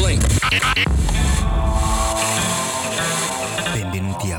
Blink. Benvenuti a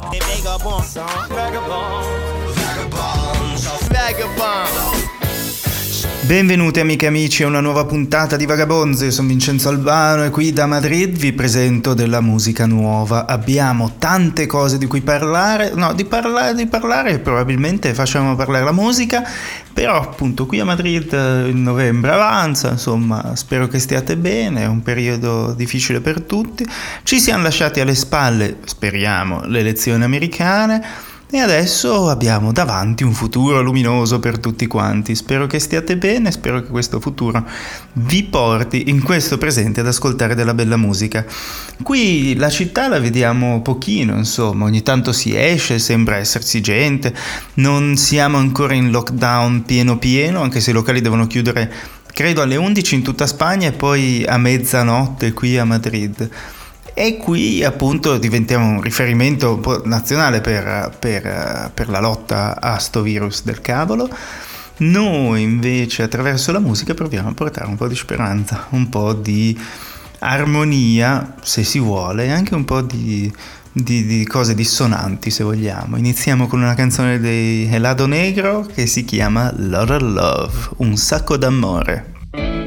Benvenuti amiche e amici a una nuova puntata di Vagabonze, io sono Vincenzo Albano e qui da Madrid vi presento della musica nuova. Abbiamo tante cose di cui parlare, no, di parlare, di parlare probabilmente facciamo parlare la musica, però appunto qui a Madrid eh, il novembre avanza, insomma spero che stiate bene, è un periodo difficile per tutti. Ci siamo lasciati alle spalle, speriamo, le elezioni americane e adesso abbiamo davanti un futuro luminoso per tutti quanti. Spero che stiate bene, spero che questo futuro vi porti in questo presente ad ascoltare della bella musica. Qui la città la vediamo pochino, insomma, ogni tanto si esce, sembra esserci gente, non siamo ancora in lockdown pieno pieno, anche se i locali devono chiudere credo alle 11 in tutta Spagna e poi a mezzanotte qui a Madrid. E qui appunto diventiamo un riferimento nazionale per, per, per la lotta a sto virus del cavolo. Noi invece attraverso la musica proviamo a portare un po' di speranza, un po' di armonia se si vuole, e anche un po' di, di, di, cose dissonanti se vogliamo. Iniziamo con una canzone dei Helado Negro che si chiama Lot of Love, un sacco d'amore.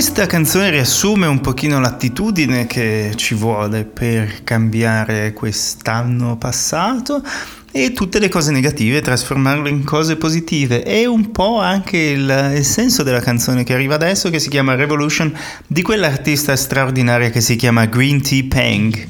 Questa canzone riassume un pochino l'attitudine che ci vuole per cambiare quest'anno passato e tutte le cose negative trasformarle in cose positive e un po' anche il, il, senso della canzone che arriva adesso che si chiama Revolution di quell'artista straordinaria che si chiama Green Tea Peng.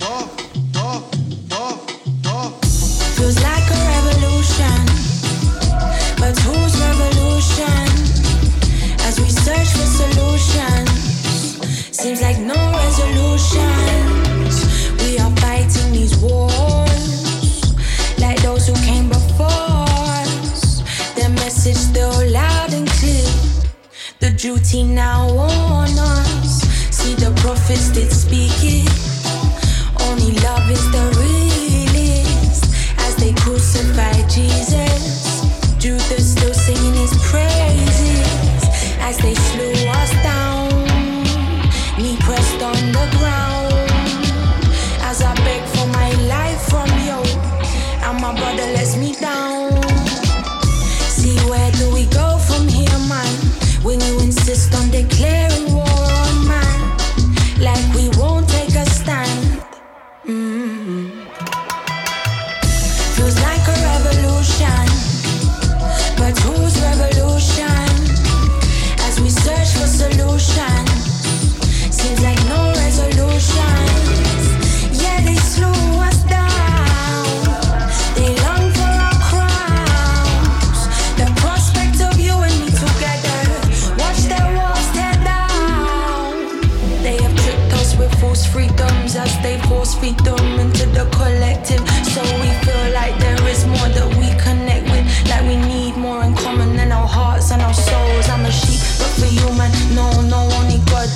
Freedoms as they force feed them into the collective.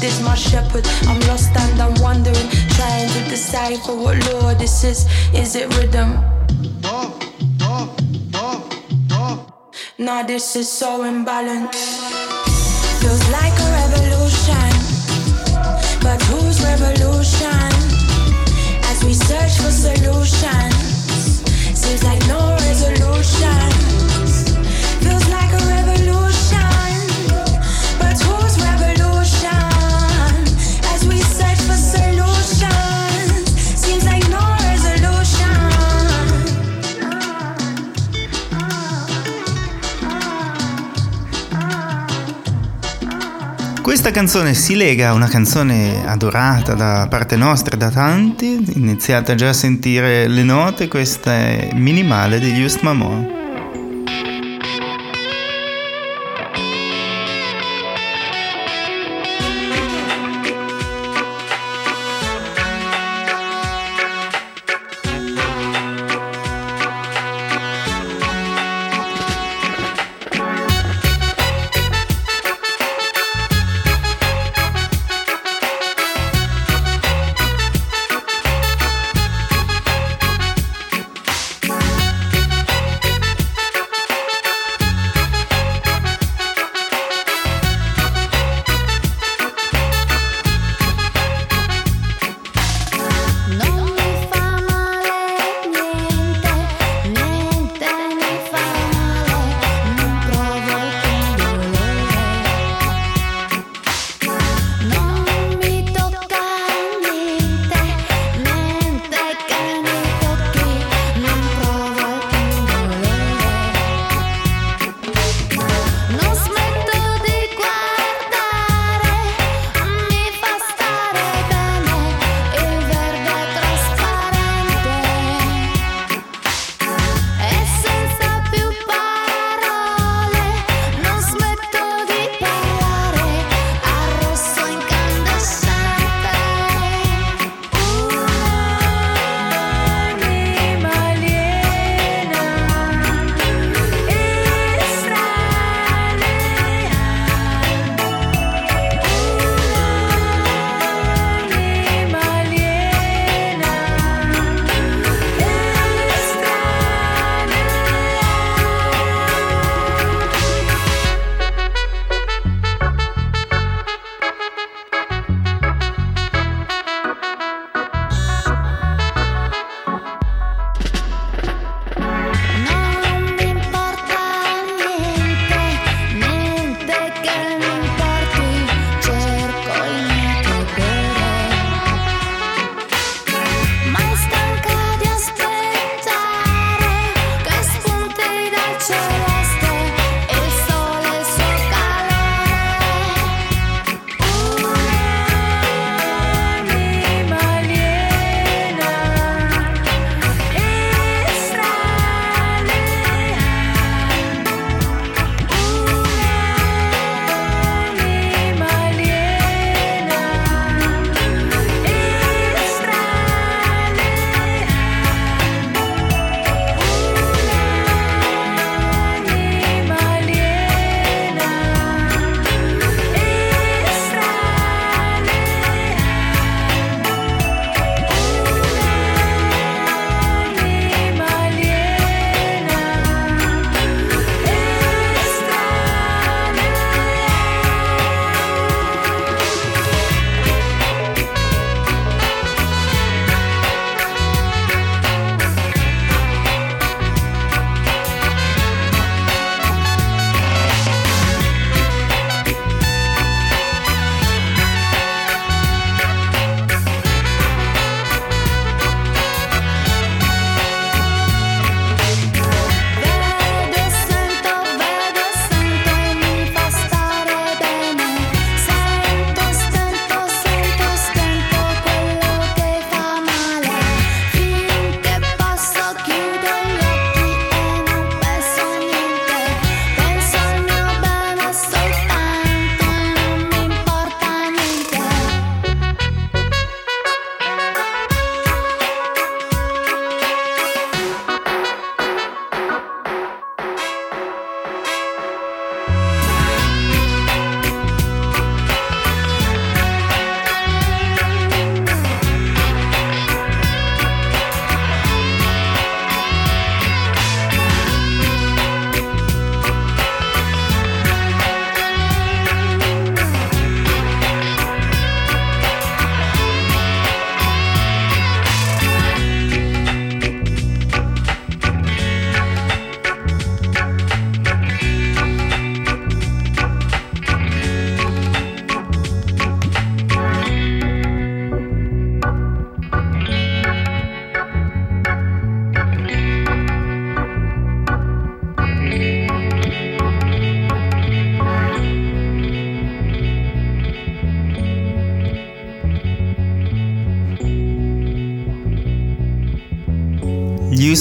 Is my shepherd. I'm lost and I'm wondering, trying to decipher what Lord this is. Is it rhythm? Nah, this is so imbalanced. Feels like a revolution, but whose revolution? As we search for solutions, seems like no resolutions. Feels like a revolution, Questa canzone si lega a una canzone adorata da parte nostra da tanti, iniziate già a sentire le note, questa è Minimale di Just Mamon.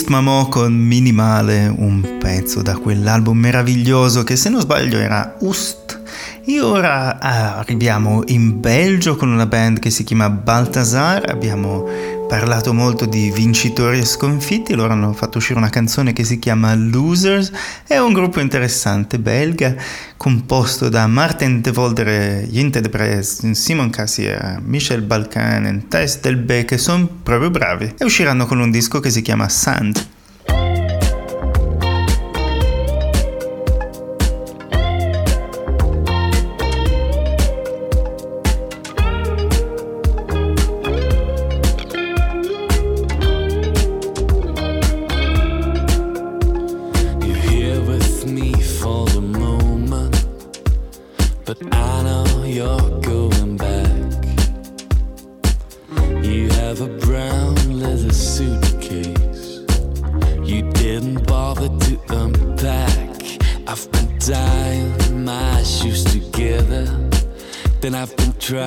Just Mamo con Minimale, un pezzo da quell'album meraviglioso che se non sbaglio era Ust. E ora ah, arriviamo in Belgio con una band che si chiama Baltasar, abbiamo parlato molto di vincitori e sconfitti, loro hanno fatto uscire una canzone che si chiama Losers, è un gruppo interessante belga composto da Martin de Volder, Jinte de Brez, Simon Cassier, Michel Balkan e Thijs Delbecq che sono proprio bravi e usciranno con un disco che si chiama Sand.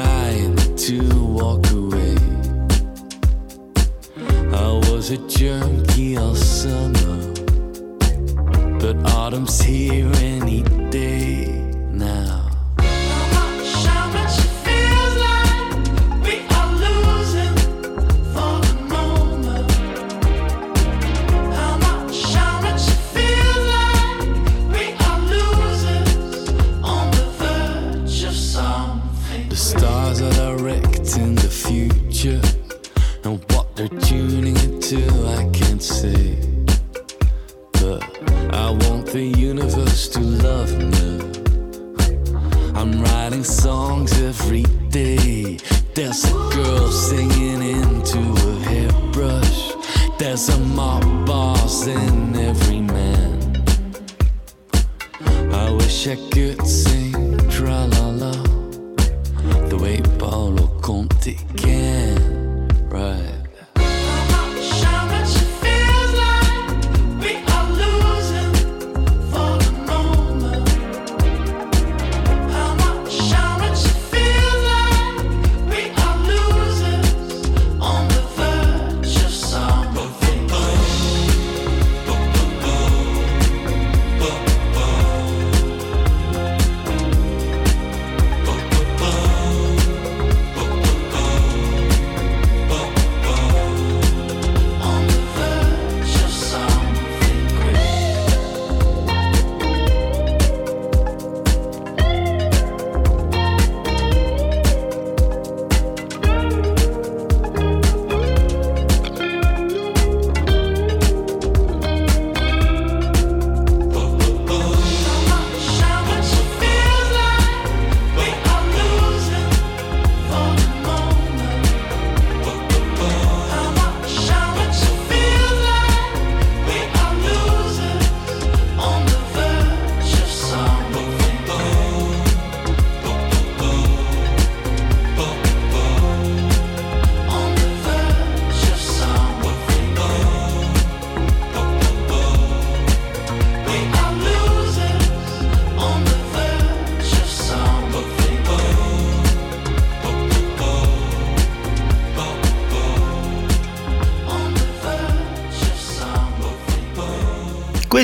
decide to walk away. I was a junkie all summer, but autumn's here any day now.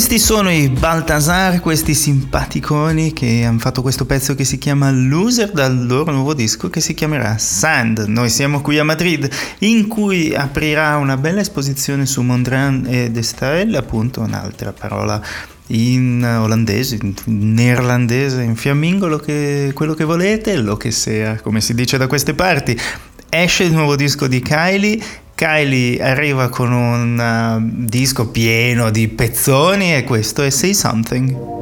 Questi sono i Baltasar, questi simpaticoni che hanno fatto questo pezzo che si chiama Loser dal loro nuovo disco che si chiamerà Sand. Noi siamo qui a Madrid in cui aprirà una bella esposizione su Mondrian ed Estelle, appunto un'altra parola in olandese, in neerlandese, in fiammingolo, che, quello che volete, lo che sia, come si dice da queste parti. Esce il nuovo disco di Kylie Kylie arriva con un uh, disco pieno di pezzoni e questo è Say Something.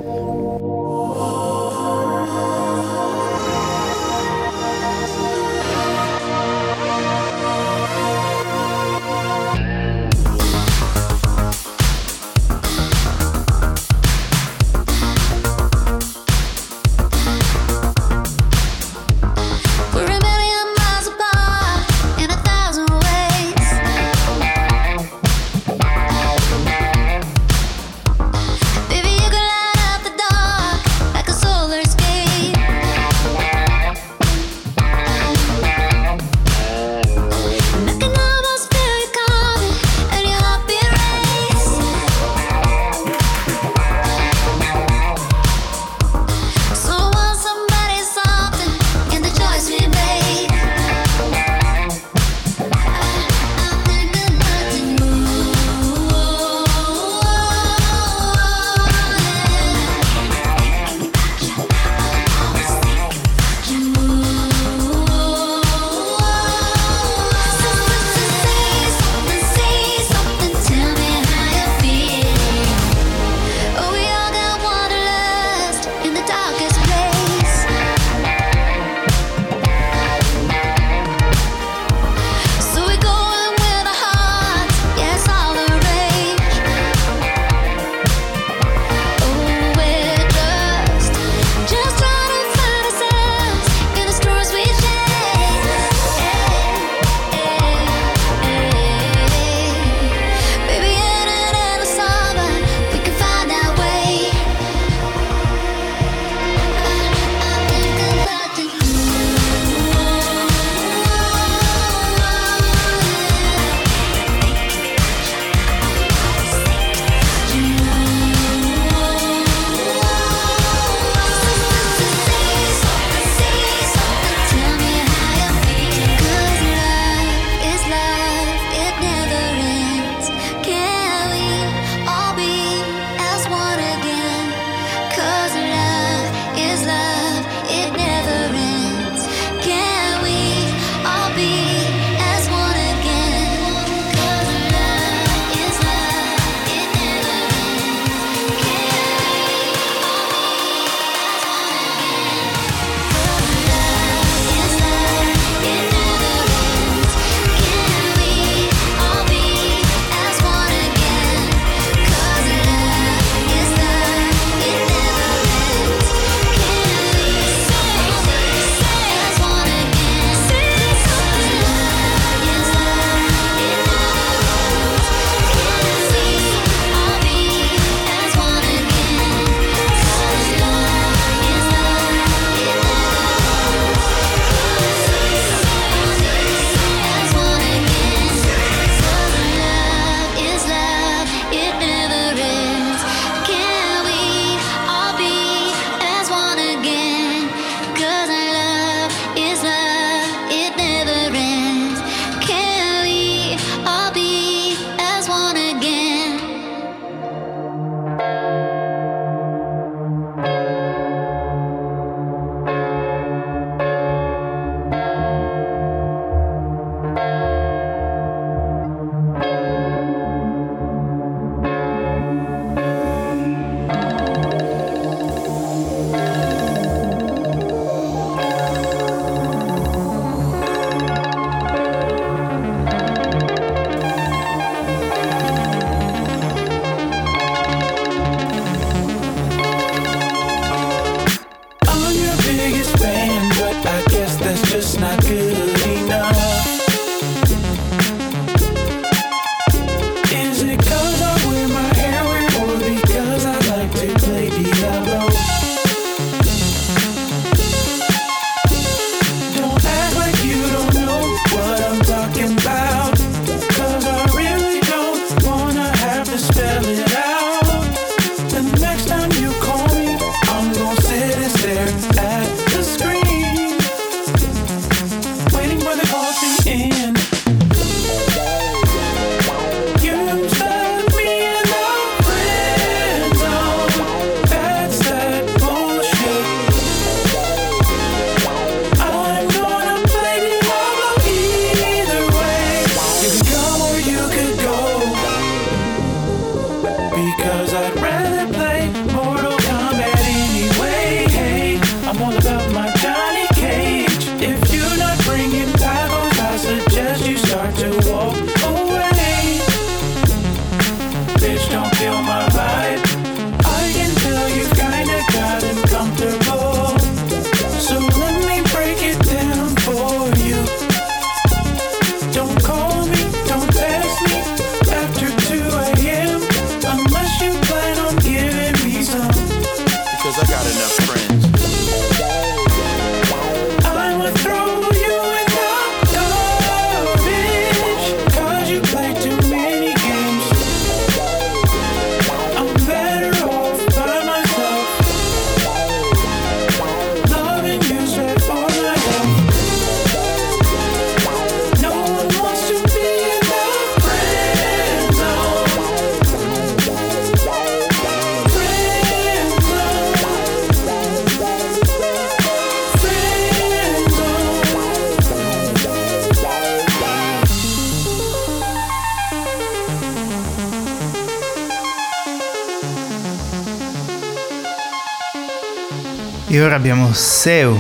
Ora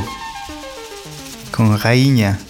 abbiamo Seu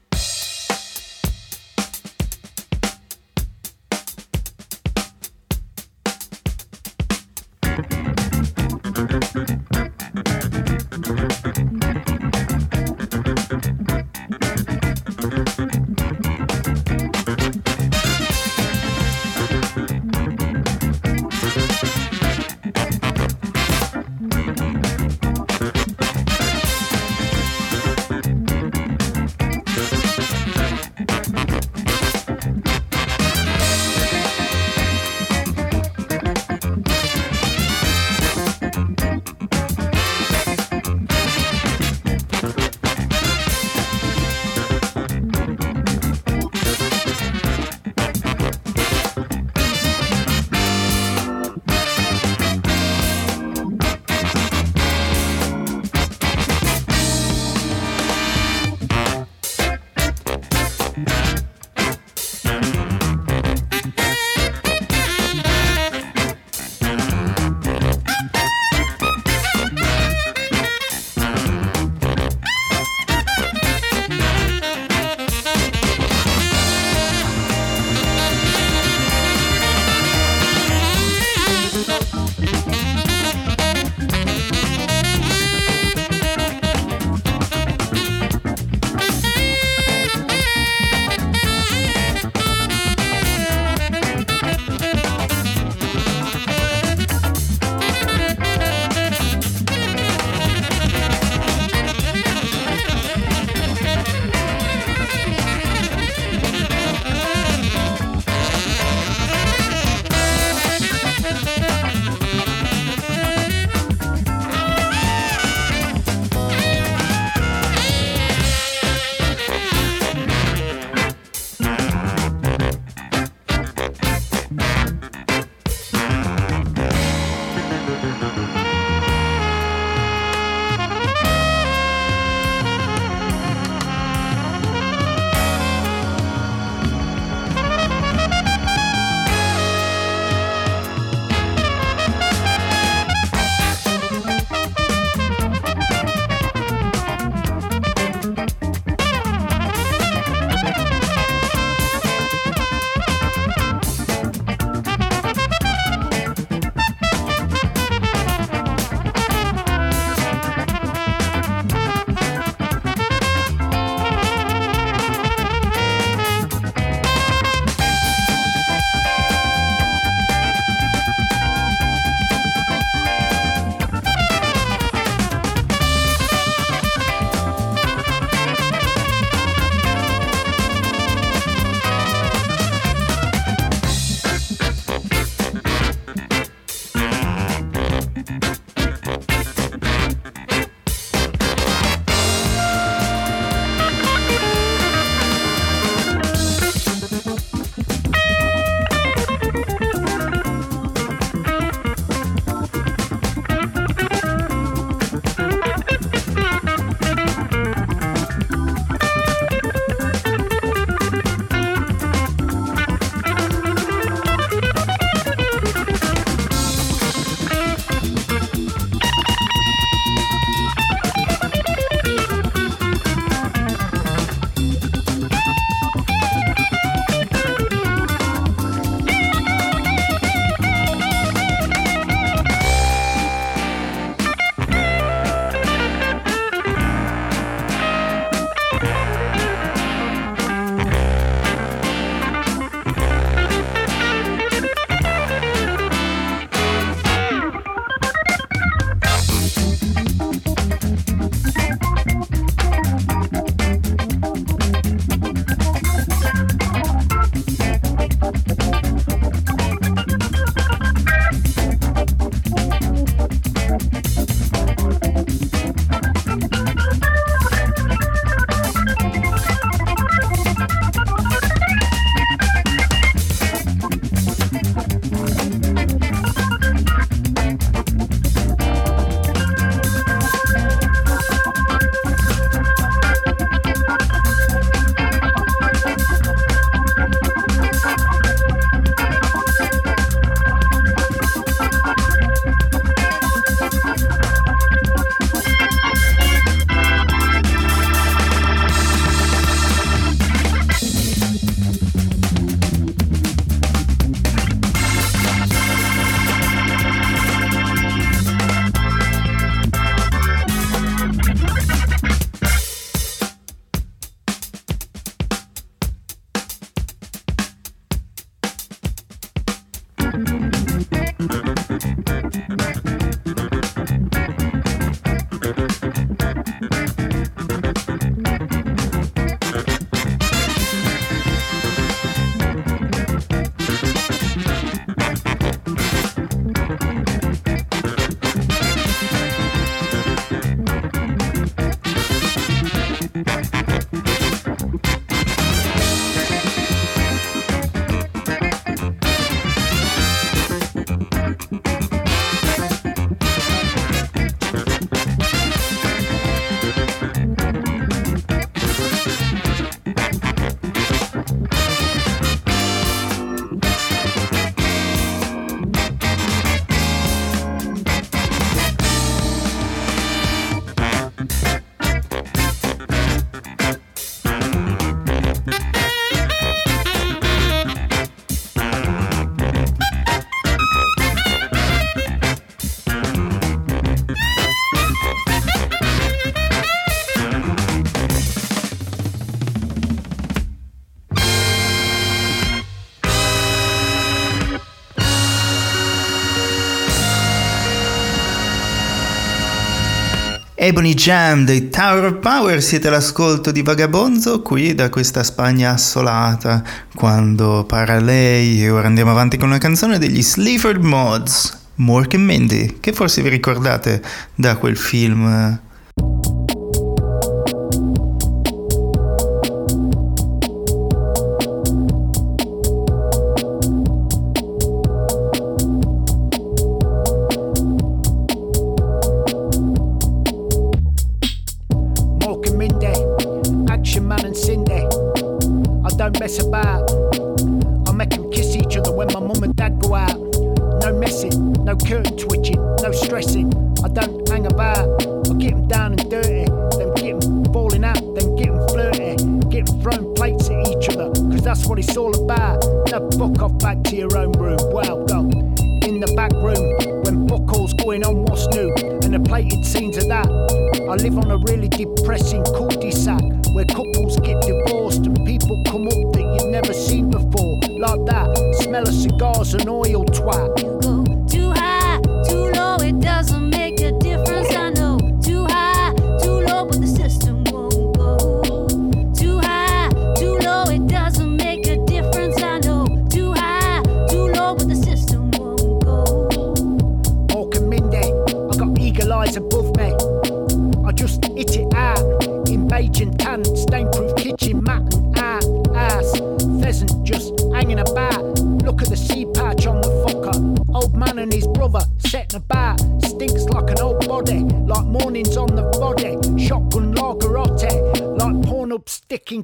Ebony Jam dei Tower of Power, siete all'ascolto di Vagabonzo qui da questa Spagna assolata quando para lei e ora andiamo avanti con una canzone degli Sleaford Mods, Mork e Mindy, che forse vi ricordate da quel film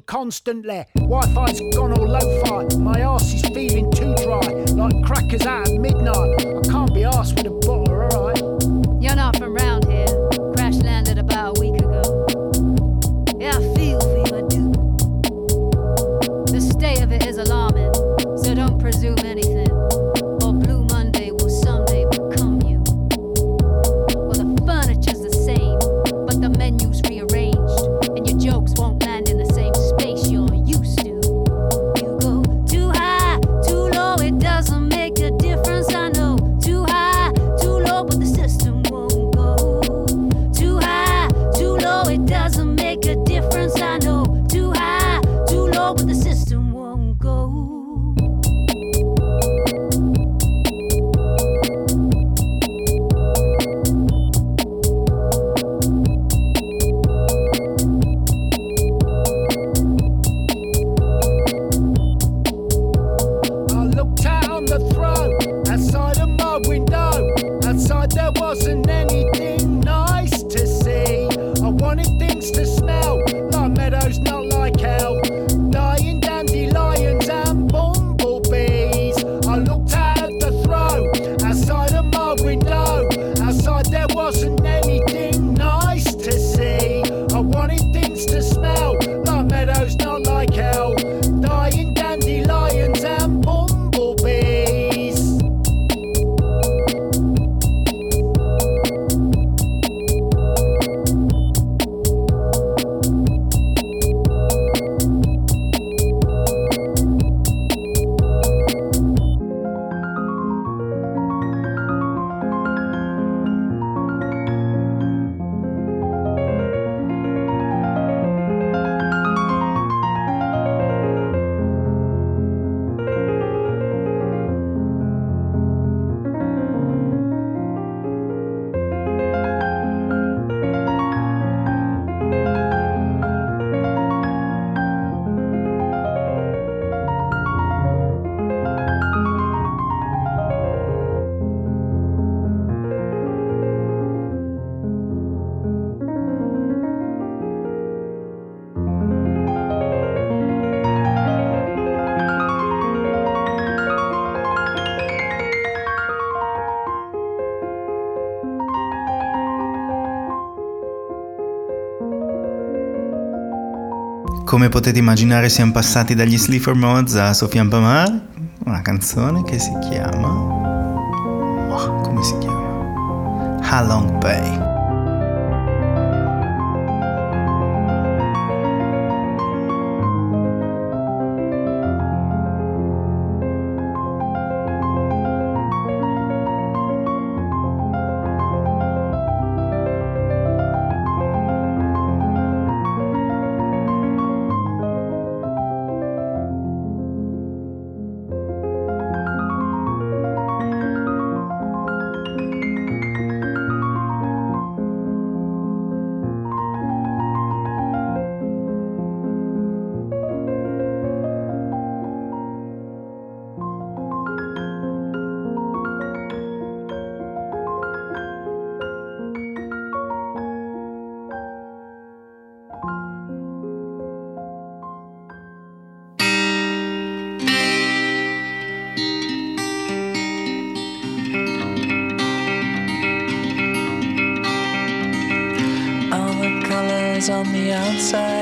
constantly. Wi-Fi's gone all lo-fi. My ass is feeling too dry, like crackers out at midnight. I can't be asked with a bottle, alright? Come potete immaginare siamo passati dagli Sleeper Mods a Sofian Pamar, una canzone che si chiama... Oh, come si chiama? How Long Pay. outside.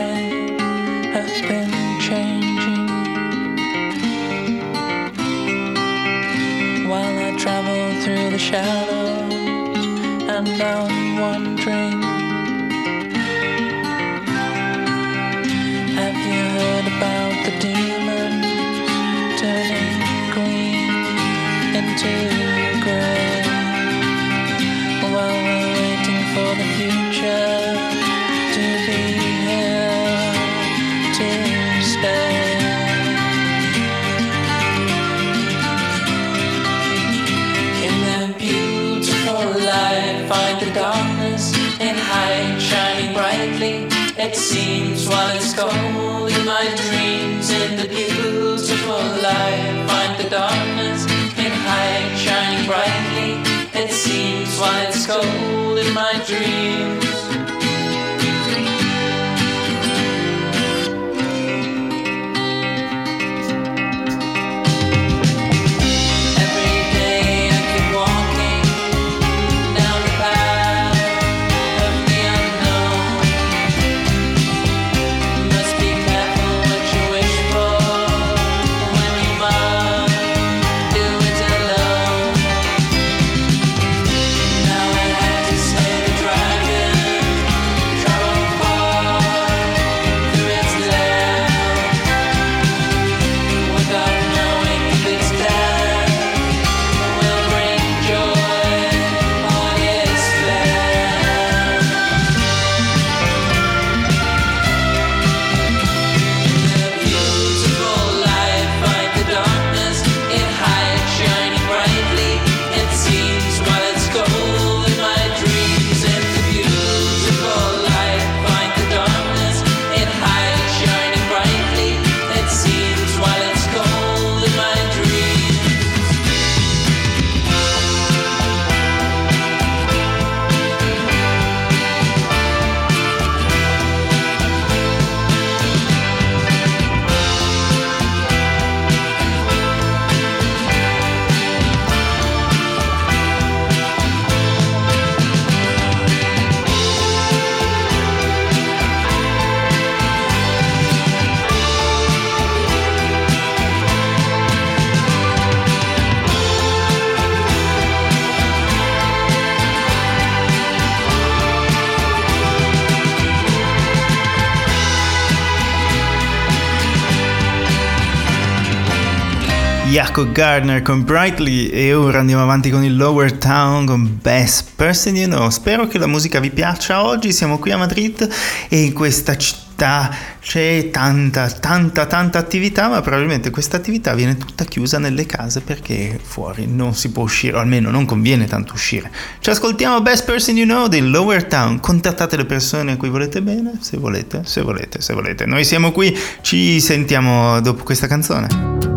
Michael Gardner con Brightly e ora andiamo avanti con il Lower Town con Best Person You Know. Spero che la musica vi piaccia oggi, siamo qui a Madrid e in questa città c'è tanta, tanta, tanta attività, ma probabilmente questa attività viene tutta chiusa nelle case perché fuori non si può uscire, o almeno non conviene tanto uscire. Ci ascoltiamo Best Person You Know del Lower Town, contattate le persone a cui volete bene, se volete, se volete, se volete. Noi siamo qui, ci sentiamo dopo questa canzone.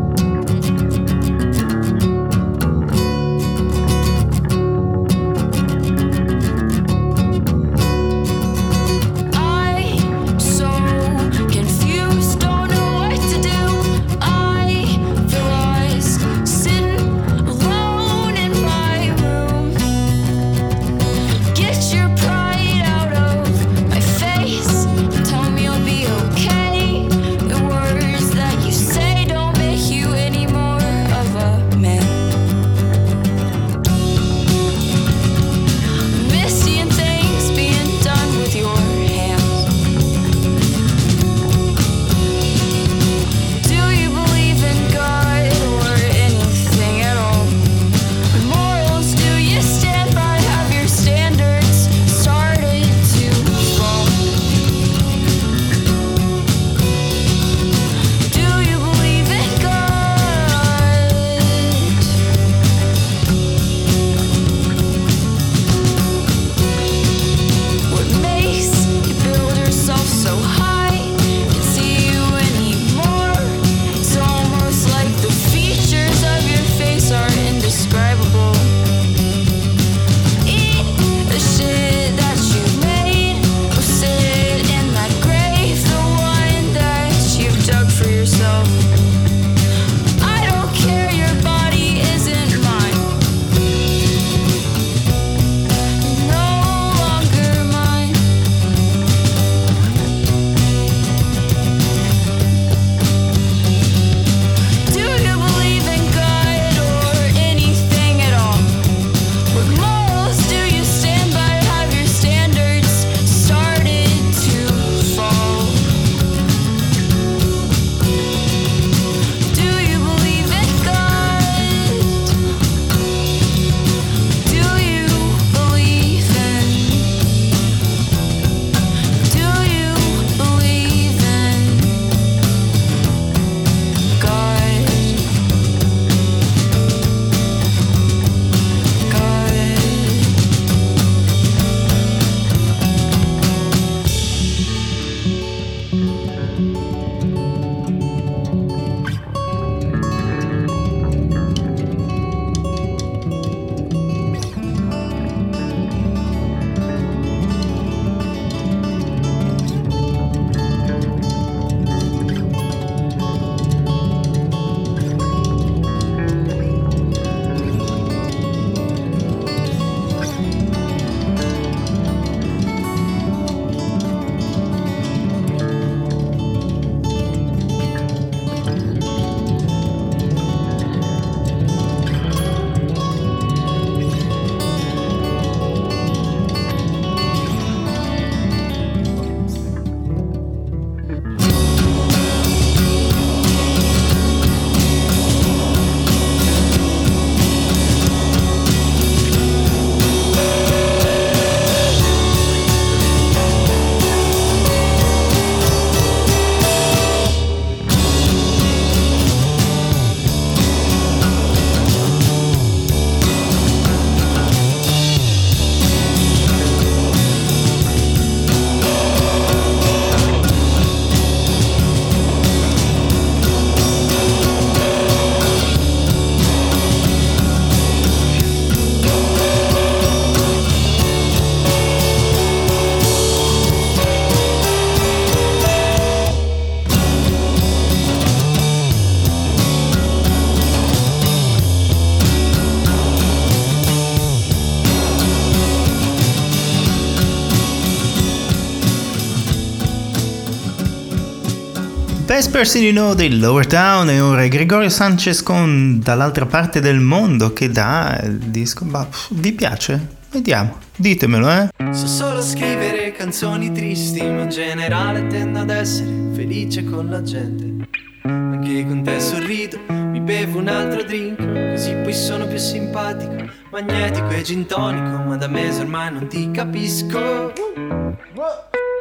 Vespers in You Know dei Lower Town e ora Gregorio Sanchez con Dall'altra parte del mondo che dà il disco. Ma pff, vi piace? Vediamo, ditemelo, eh. So solo scrivere canzoni tristi, ma in generale tendo ad essere felice con la gente. Anche con te sorrido, mi bevo un altro drink, così poi sono più simpatico, magnetico e gintonico, ma da mese ormai non ti capisco.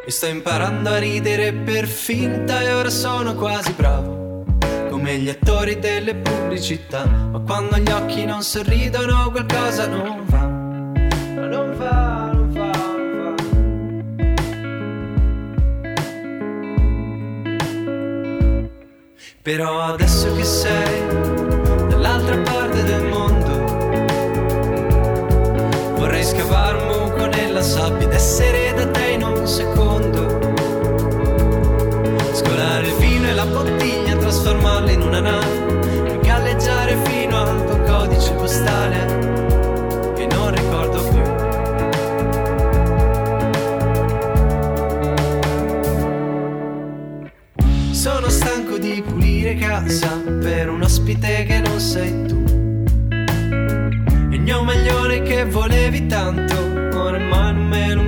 E sto imparando a ridere per finta e ora sono quasi bravo. Come gli attori delle pubblicità, ma quando gli occhi non sorridono qualcosa non va. Non va. Però adesso che sei dall'altra parte del mondo, vorrei scavare un buco nella sabbia ed essere da te secondo. Scolare il vino e la bottiglia, trasformarla in una nave e galleggiare fino al tuo codice postale che non ricordo più. Sono stanco di pulire casa per un ospite che non sei tu. Il mio maglione che volevi tanto, ormai non me lo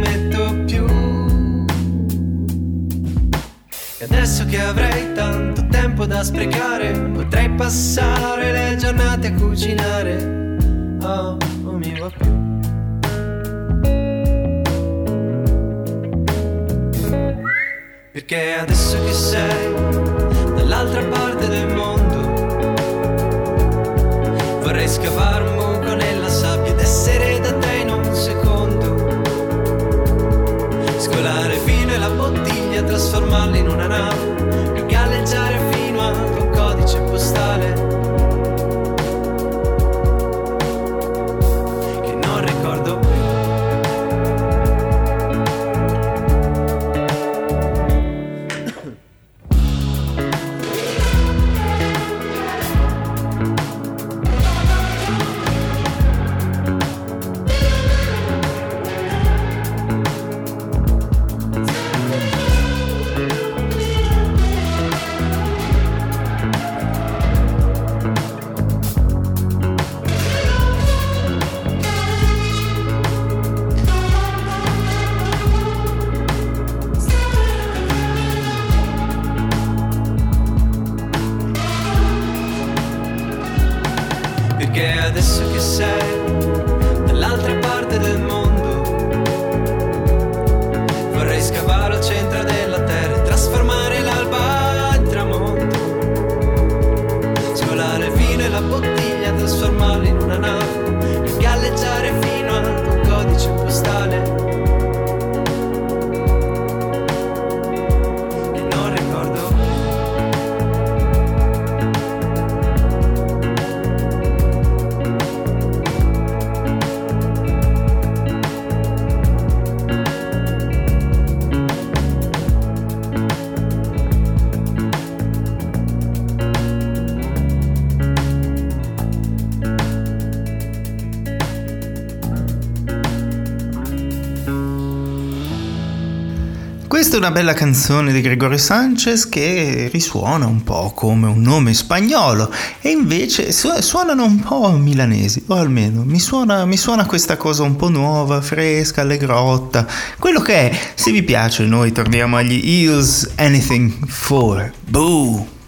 E adesso che avrei tanto tempo da sprecare, potrei passare le giornate a cucinare. Oh, non mi va più. Perché adesso che sei dall'altra parte del mondo, vorrei scavare bottiglia, trasformarla in una nave Questa è una bella canzone di Gregorio Sanchez che risuona un po' come un nome spagnolo e invece su- suonano un po' milanesi, o almeno mi suona, mi suona questa cosa un po' nuova, fresca, allegrotta. Quello che è, se vi piace noi torniamo agli Eels Anything For. Boo!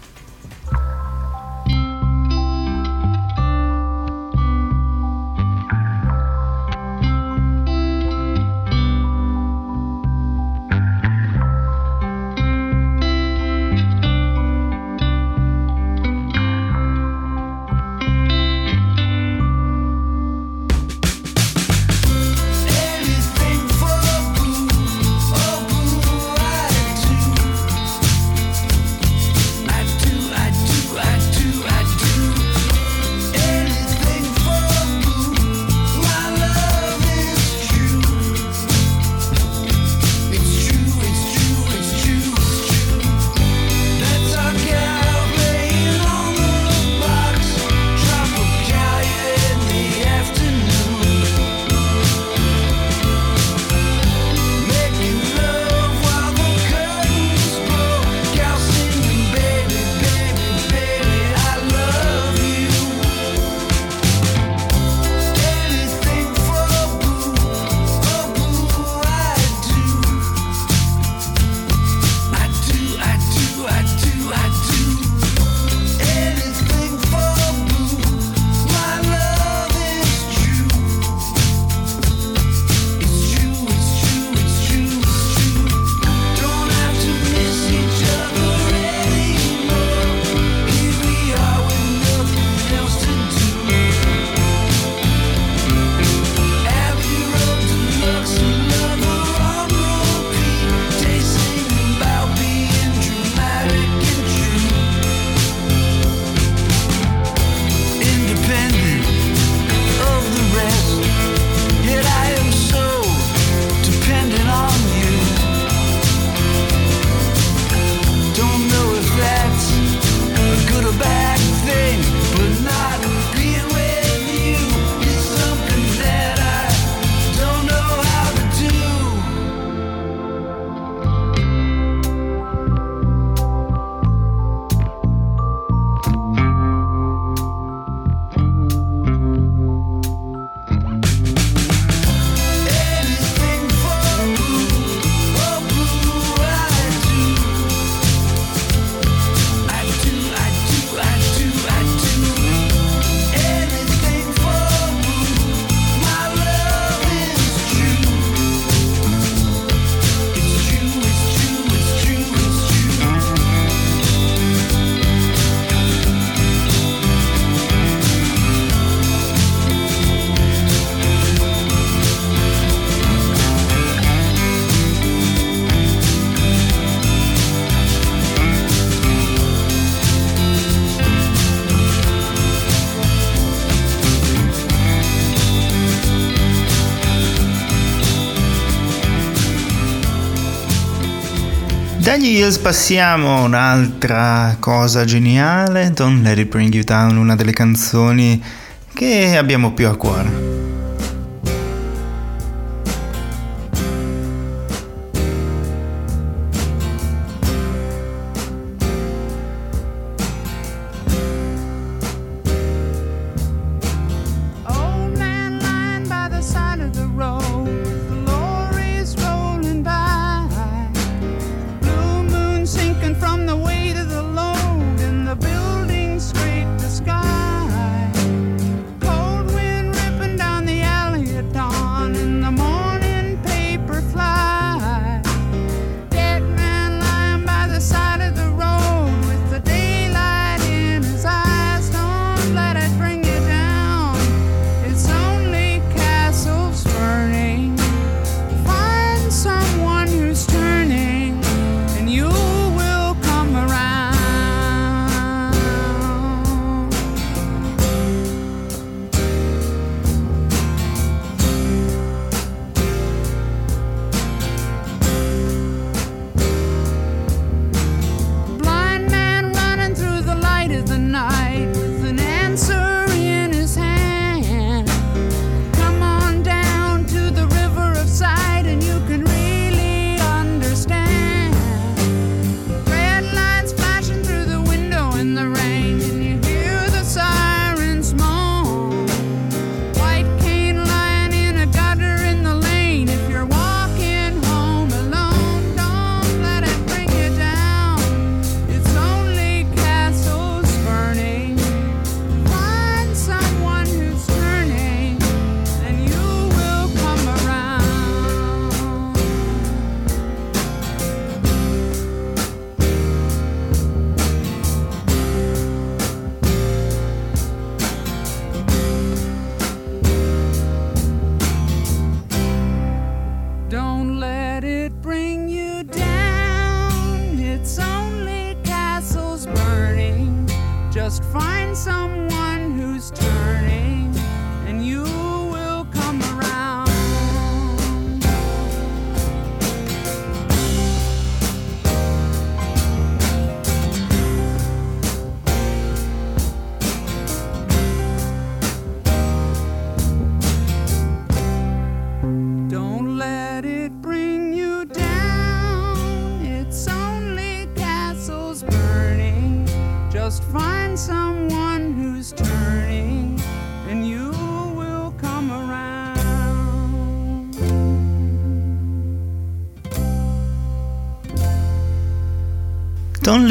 Dagli Hills passiamo un'altra cosa geniale, Don't Let It Bring You Down, una delle canzoni che abbiamo più a cuore.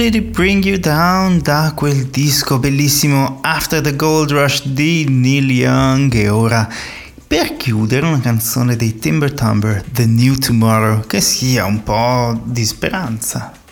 Only to Bring You Down da quel disco bellissimo After the Gold Rush di Neil Young e ora per chiudere una canzone dei Timber Tumber, The New Tomorrow, che sia un po' di speranza.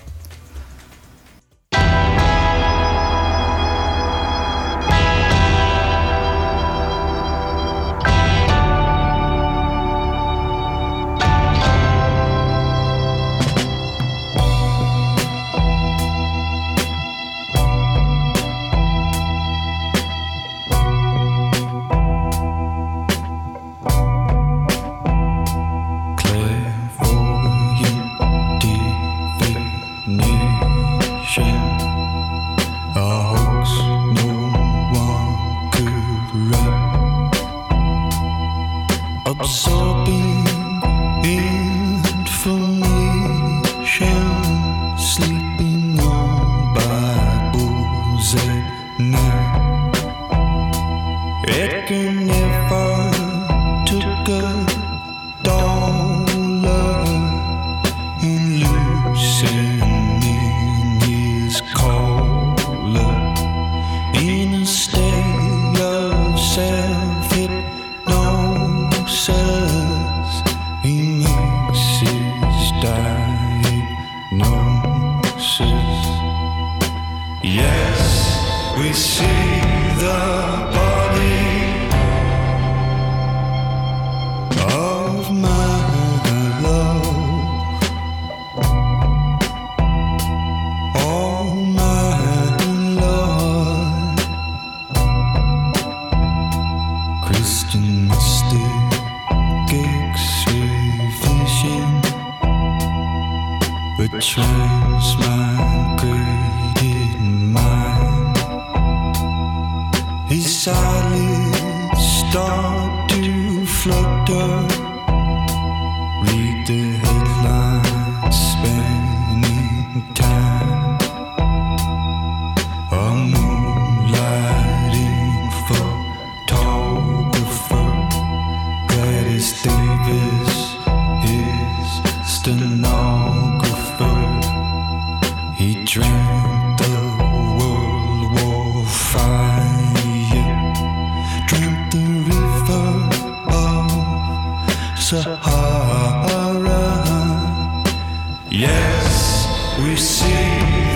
We see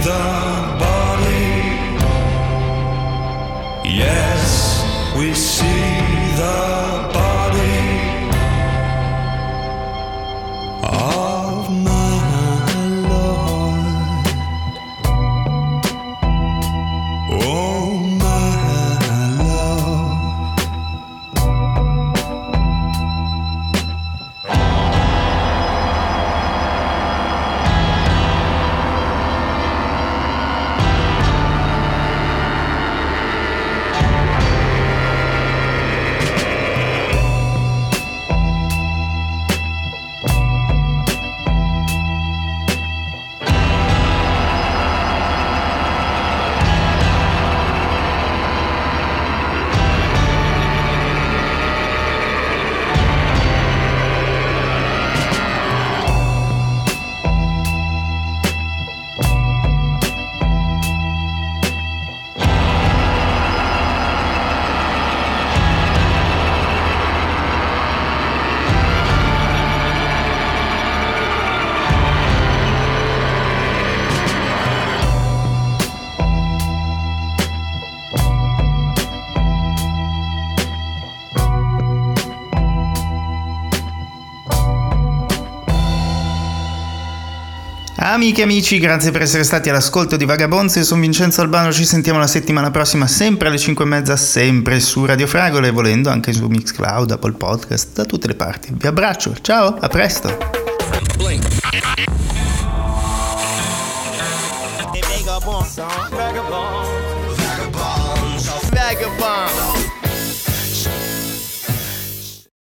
the body. Yes, we see Amiche e amici, grazie per essere stati all'ascolto di Vagabonzi. Io sono Vincenzo Albano. Ci sentiamo la settimana prossima, sempre alle 5 e mezza, sempre su Radio Fragole, volendo anche su Mixcloud, Apple Podcast, da tutte le parti. Vi abbraccio, ciao, a presto. Vagabond.